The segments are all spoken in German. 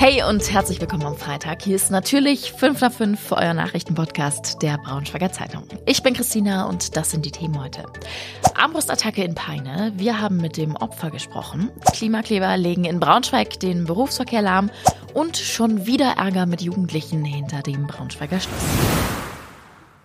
Hey und herzlich willkommen am Freitag. Hier ist natürlich 5 nach 5 für euer Nachrichtenpodcast der Braunschweiger Zeitung. Ich bin Christina und das sind die Themen heute. Armbrustattacke in Peine. Wir haben mit dem Opfer gesprochen. Klimakleber legen in Braunschweig den Berufsverkehr lahm und schon wieder Ärger mit Jugendlichen hinter dem Braunschweiger Schloss.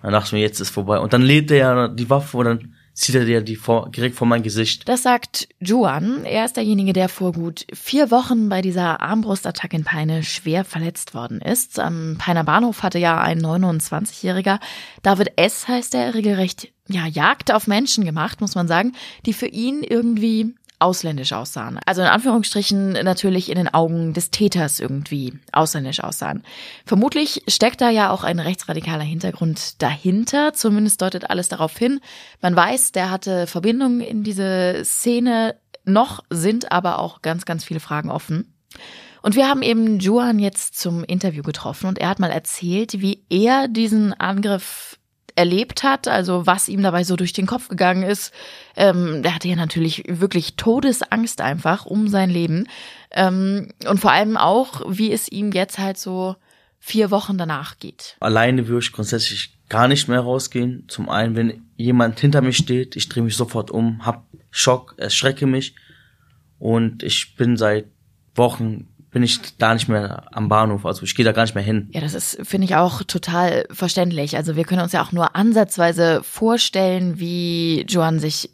Dann dachte ich mir, jetzt ist vorbei. Und dann lädt er ja die Waffe und dann zieht er dir die vor, direkt vor mein Gesicht. Das sagt Juan. Er ist derjenige, der vor gut vier Wochen bei dieser Armbrustattacke in Peine schwer verletzt worden ist. Am Peiner Bahnhof hatte ja ein 29-Jähriger, David S. heißt er, regelrecht ja, Jagd auf Menschen gemacht, muss man sagen, die für ihn irgendwie ausländisch aussahen. Also in Anführungsstrichen natürlich in den Augen des Täters irgendwie ausländisch aussahen. Vermutlich steckt da ja auch ein rechtsradikaler Hintergrund dahinter. Zumindest deutet alles darauf hin. Man weiß, der hatte Verbindungen in diese Szene. Noch sind aber auch ganz, ganz viele Fragen offen. Und wir haben eben Juan jetzt zum Interview getroffen und er hat mal erzählt, wie er diesen Angriff erlebt hat, also was ihm dabei so durch den Kopf gegangen ist. Ähm, der hatte ja natürlich wirklich Todesangst einfach um sein Leben. Ähm, und vor allem auch, wie es ihm jetzt halt so vier Wochen danach geht. Alleine würde ich grundsätzlich gar nicht mehr rausgehen. Zum einen, wenn jemand hinter mir steht, ich drehe mich sofort um, hab Schock, erschrecke mich. Und ich bin seit Wochen bin ich da nicht mehr am Bahnhof. Also ich gehe da gar nicht mehr hin. Ja, das ist, finde ich, auch total verständlich. Also wir können uns ja auch nur ansatzweise vorstellen, wie Joan sich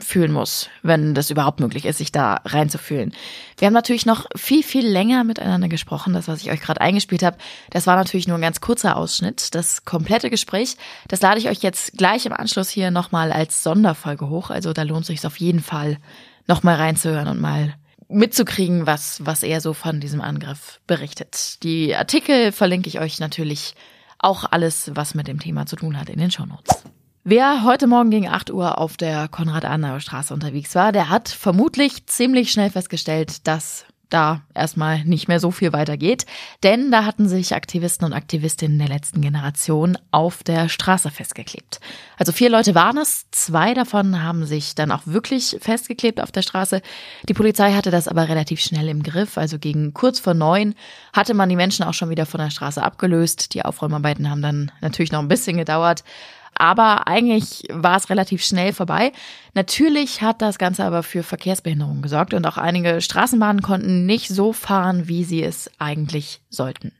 fühlen muss, wenn das überhaupt möglich ist, sich da reinzufühlen. Wir haben natürlich noch viel, viel länger miteinander gesprochen. Das, was ich euch gerade eingespielt habe, das war natürlich nur ein ganz kurzer Ausschnitt. Das komplette Gespräch, das lade ich euch jetzt gleich im Anschluss hier nochmal als Sonderfolge hoch. Also da lohnt sich auf jeden Fall nochmal reinzuhören und mal mitzukriegen, was, was er so von diesem Angriff berichtet. Die Artikel verlinke ich euch natürlich auch alles, was mit dem Thema zu tun hat, in den Shownotes. Wer heute Morgen gegen 8 Uhr auf der Konrad-Adenauer-Straße unterwegs war, der hat vermutlich ziemlich schnell festgestellt, dass da erstmal nicht mehr so viel weitergeht, denn da hatten sich Aktivisten und Aktivistinnen der letzten Generation auf der Straße festgeklebt. Also vier Leute waren es, zwei davon haben sich dann auch wirklich festgeklebt auf der Straße. Die Polizei hatte das aber relativ schnell im Griff, also gegen kurz vor neun hatte man die Menschen auch schon wieder von der Straße abgelöst. Die Aufräumarbeiten haben dann natürlich noch ein bisschen gedauert, aber eigentlich war es relativ schnell vorbei. Natürlich hat das Ganze aber für Verkehrsbehinderungen gesorgt und auch einige Straßenbahnen konnten nicht so fahren, wie sie es eigentlich sollten.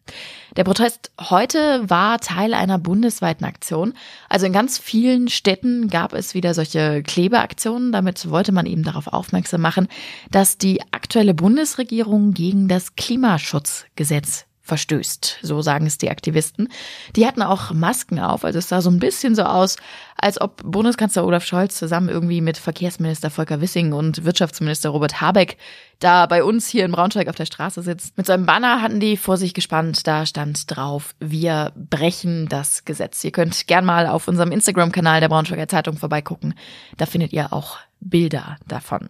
Der Protest heute war Teil einer bundesweiten Aktion. Also in ganz vielen Städten gab es wieder solche Klebeaktionen. Damit wollte man eben darauf aufmerksam machen, dass die aktuelle Bundesregierung gegen das Klimaschutzgesetz verstößt. So sagen es die Aktivisten. Die hatten auch Masken auf, also es sah so ein bisschen so aus, als ob Bundeskanzler Olaf Scholz zusammen irgendwie mit Verkehrsminister Volker Wissing und Wirtschaftsminister Robert Habeck da bei uns hier in Braunschweig auf der Straße sitzt. Mit so einem Banner hatten die vor sich gespannt, da stand drauf, wir brechen das Gesetz. Ihr könnt gern mal auf unserem Instagram-Kanal der Braunschweiger Zeitung vorbeigucken. Da findet ihr auch Bilder davon.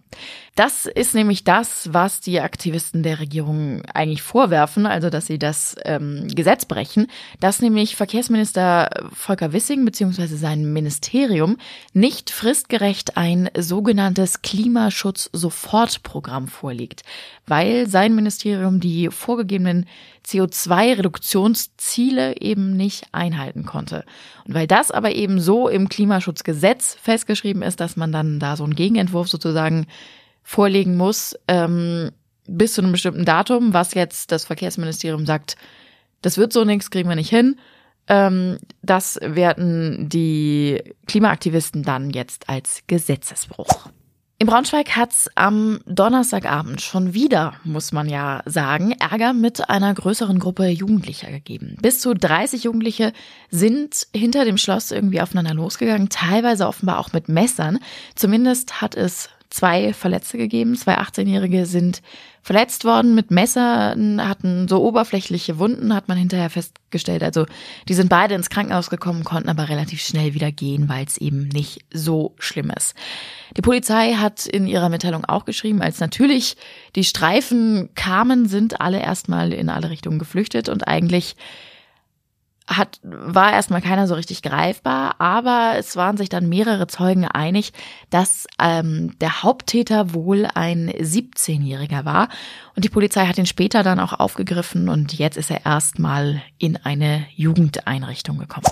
Das ist nämlich das, was die Aktivisten der Regierung eigentlich vorwerfen, also dass sie das ähm, Gesetz brechen, dass nämlich Verkehrsminister Volker Wissing bzw. sein Ministerium nicht fristgerecht ein sogenanntes Klimaschutz-Sofortprogramm vorlegt, weil sein Ministerium die vorgegebenen CO2-Reduktionsziele eben nicht einhalten konnte. Und weil das aber eben so im Klimaschutzgesetz festgeschrieben ist, dass man dann da so einen Gegenentwurf sozusagen vorlegen muss, ähm, bis zu einem bestimmten Datum, was jetzt das Verkehrsministerium sagt, das wird so nichts, kriegen wir nicht hin. Ähm, das werten die Klimaaktivisten dann jetzt als Gesetzesbruch. In Braunschweig hat's am Donnerstagabend schon wieder, muss man ja sagen, Ärger mit einer größeren Gruppe Jugendlicher gegeben. Bis zu 30 Jugendliche sind hinter dem Schloss irgendwie aufeinander losgegangen, teilweise offenbar auch mit Messern. Zumindest hat es zwei Verletzte gegeben. Zwei 18-Jährige sind verletzt worden mit Messern, hatten so oberflächliche Wunden, hat man hinterher festgestellt. Also die sind beide ins Krankenhaus gekommen, konnten aber relativ schnell wieder gehen, weil es eben nicht so schlimm ist. Die Polizei hat in ihrer Mitteilung auch geschrieben, als natürlich die Streifen kamen, sind alle erstmal in alle Richtungen geflüchtet und eigentlich hat, war erstmal keiner so richtig greifbar, aber es waren sich dann mehrere Zeugen einig, dass ähm, der Haupttäter wohl ein 17-Jähriger war. Und die Polizei hat ihn später dann auch aufgegriffen und jetzt ist er erstmal in eine Jugendeinrichtung gekommen.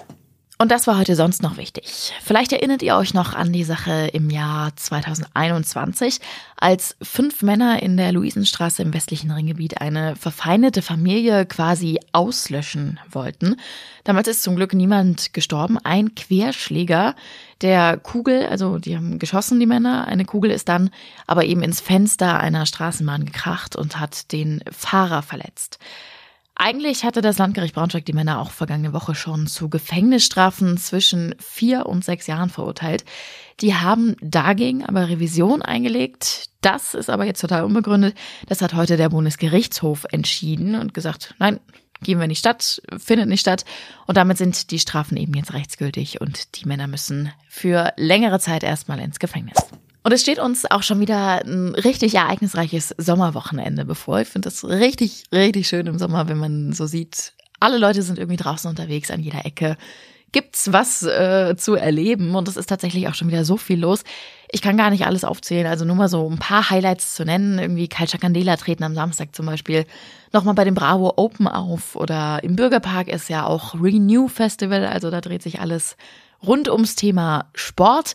Und das war heute sonst noch wichtig. Vielleicht erinnert ihr euch noch an die Sache im Jahr 2021, als fünf Männer in der Luisenstraße im westlichen Ringgebiet eine verfeindete Familie quasi auslöschen wollten. Damals ist zum Glück niemand gestorben. Ein Querschläger der Kugel, also die haben geschossen, die Männer, eine Kugel ist dann aber eben ins Fenster einer Straßenbahn gekracht und hat den Fahrer verletzt. Eigentlich hatte das Landgericht Braunschweig die Männer auch vergangene Woche schon zu Gefängnisstrafen zwischen vier und sechs Jahren verurteilt. Die haben dagegen aber Revision eingelegt. Das ist aber jetzt total unbegründet. Das hat heute der Bundesgerichtshof entschieden und gesagt, nein, geben wir nicht statt, findet nicht statt. Und damit sind die Strafen eben jetzt rechtsgültig und die Männer müssen für längere Zeit erstmal ins Gefängnis. Und es steht uns auch schon wieder ein richtig ereignisreiches Sommerwochenende bevor. Ich finde das richtig, richtig schön im Sommer, wenn man so sieht, alle Leute sind irgendwie draußen unterwegs an jeder Ecke. Gibt's was äh, zu erleben und es ist tatsächlich auch schon wieder so viel los. Ich kann gar nicht alles aufzählen, also nur mal so ein paar Highlights zu nennen. Irgendwie Kalcha Candela treten am Samstag zum Beispiel nochmal bei dem Bravo Open auf oder im Bürgerpark ist ja auch Renew Festival, also da dreht sich alles rund ums Thema Sport.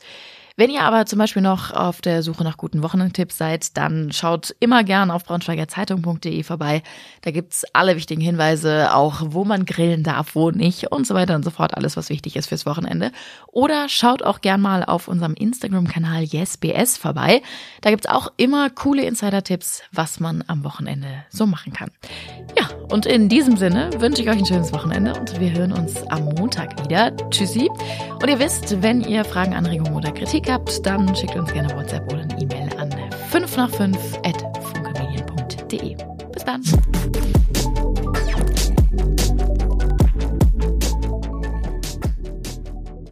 Wenn ihr aber zum Beispiel noch auf der Suche nach guten Wochenendtipps seid, dann schaut immer gern auf braunschweigerzeitung.de vorbei. Da gibt's alle wichtigen Hinweise, auch wo man grillen darf, wo nicht und so weiter und so fort. Alles, was wichtig ist fürs Wochenende. Oder schaut auch gern mal auf unserem Instagram-Kanal YesBS vorbei. Da gibt's auch immer coole Insider-Tipps, was man am Wochenende so machen kann. Ja, und in diesem Sinne wünsche ich euch ein schönes Wochenende und wir hören uns am Montag wieder. Tschüssi. Und ihr wisst, wenn ihr Fragen, Anregungen oder Kritik habt, dann schickt uns gerne WhatsApp oder eine E-Mail an 5 nach 5 at funkemedien.de. Bis dann.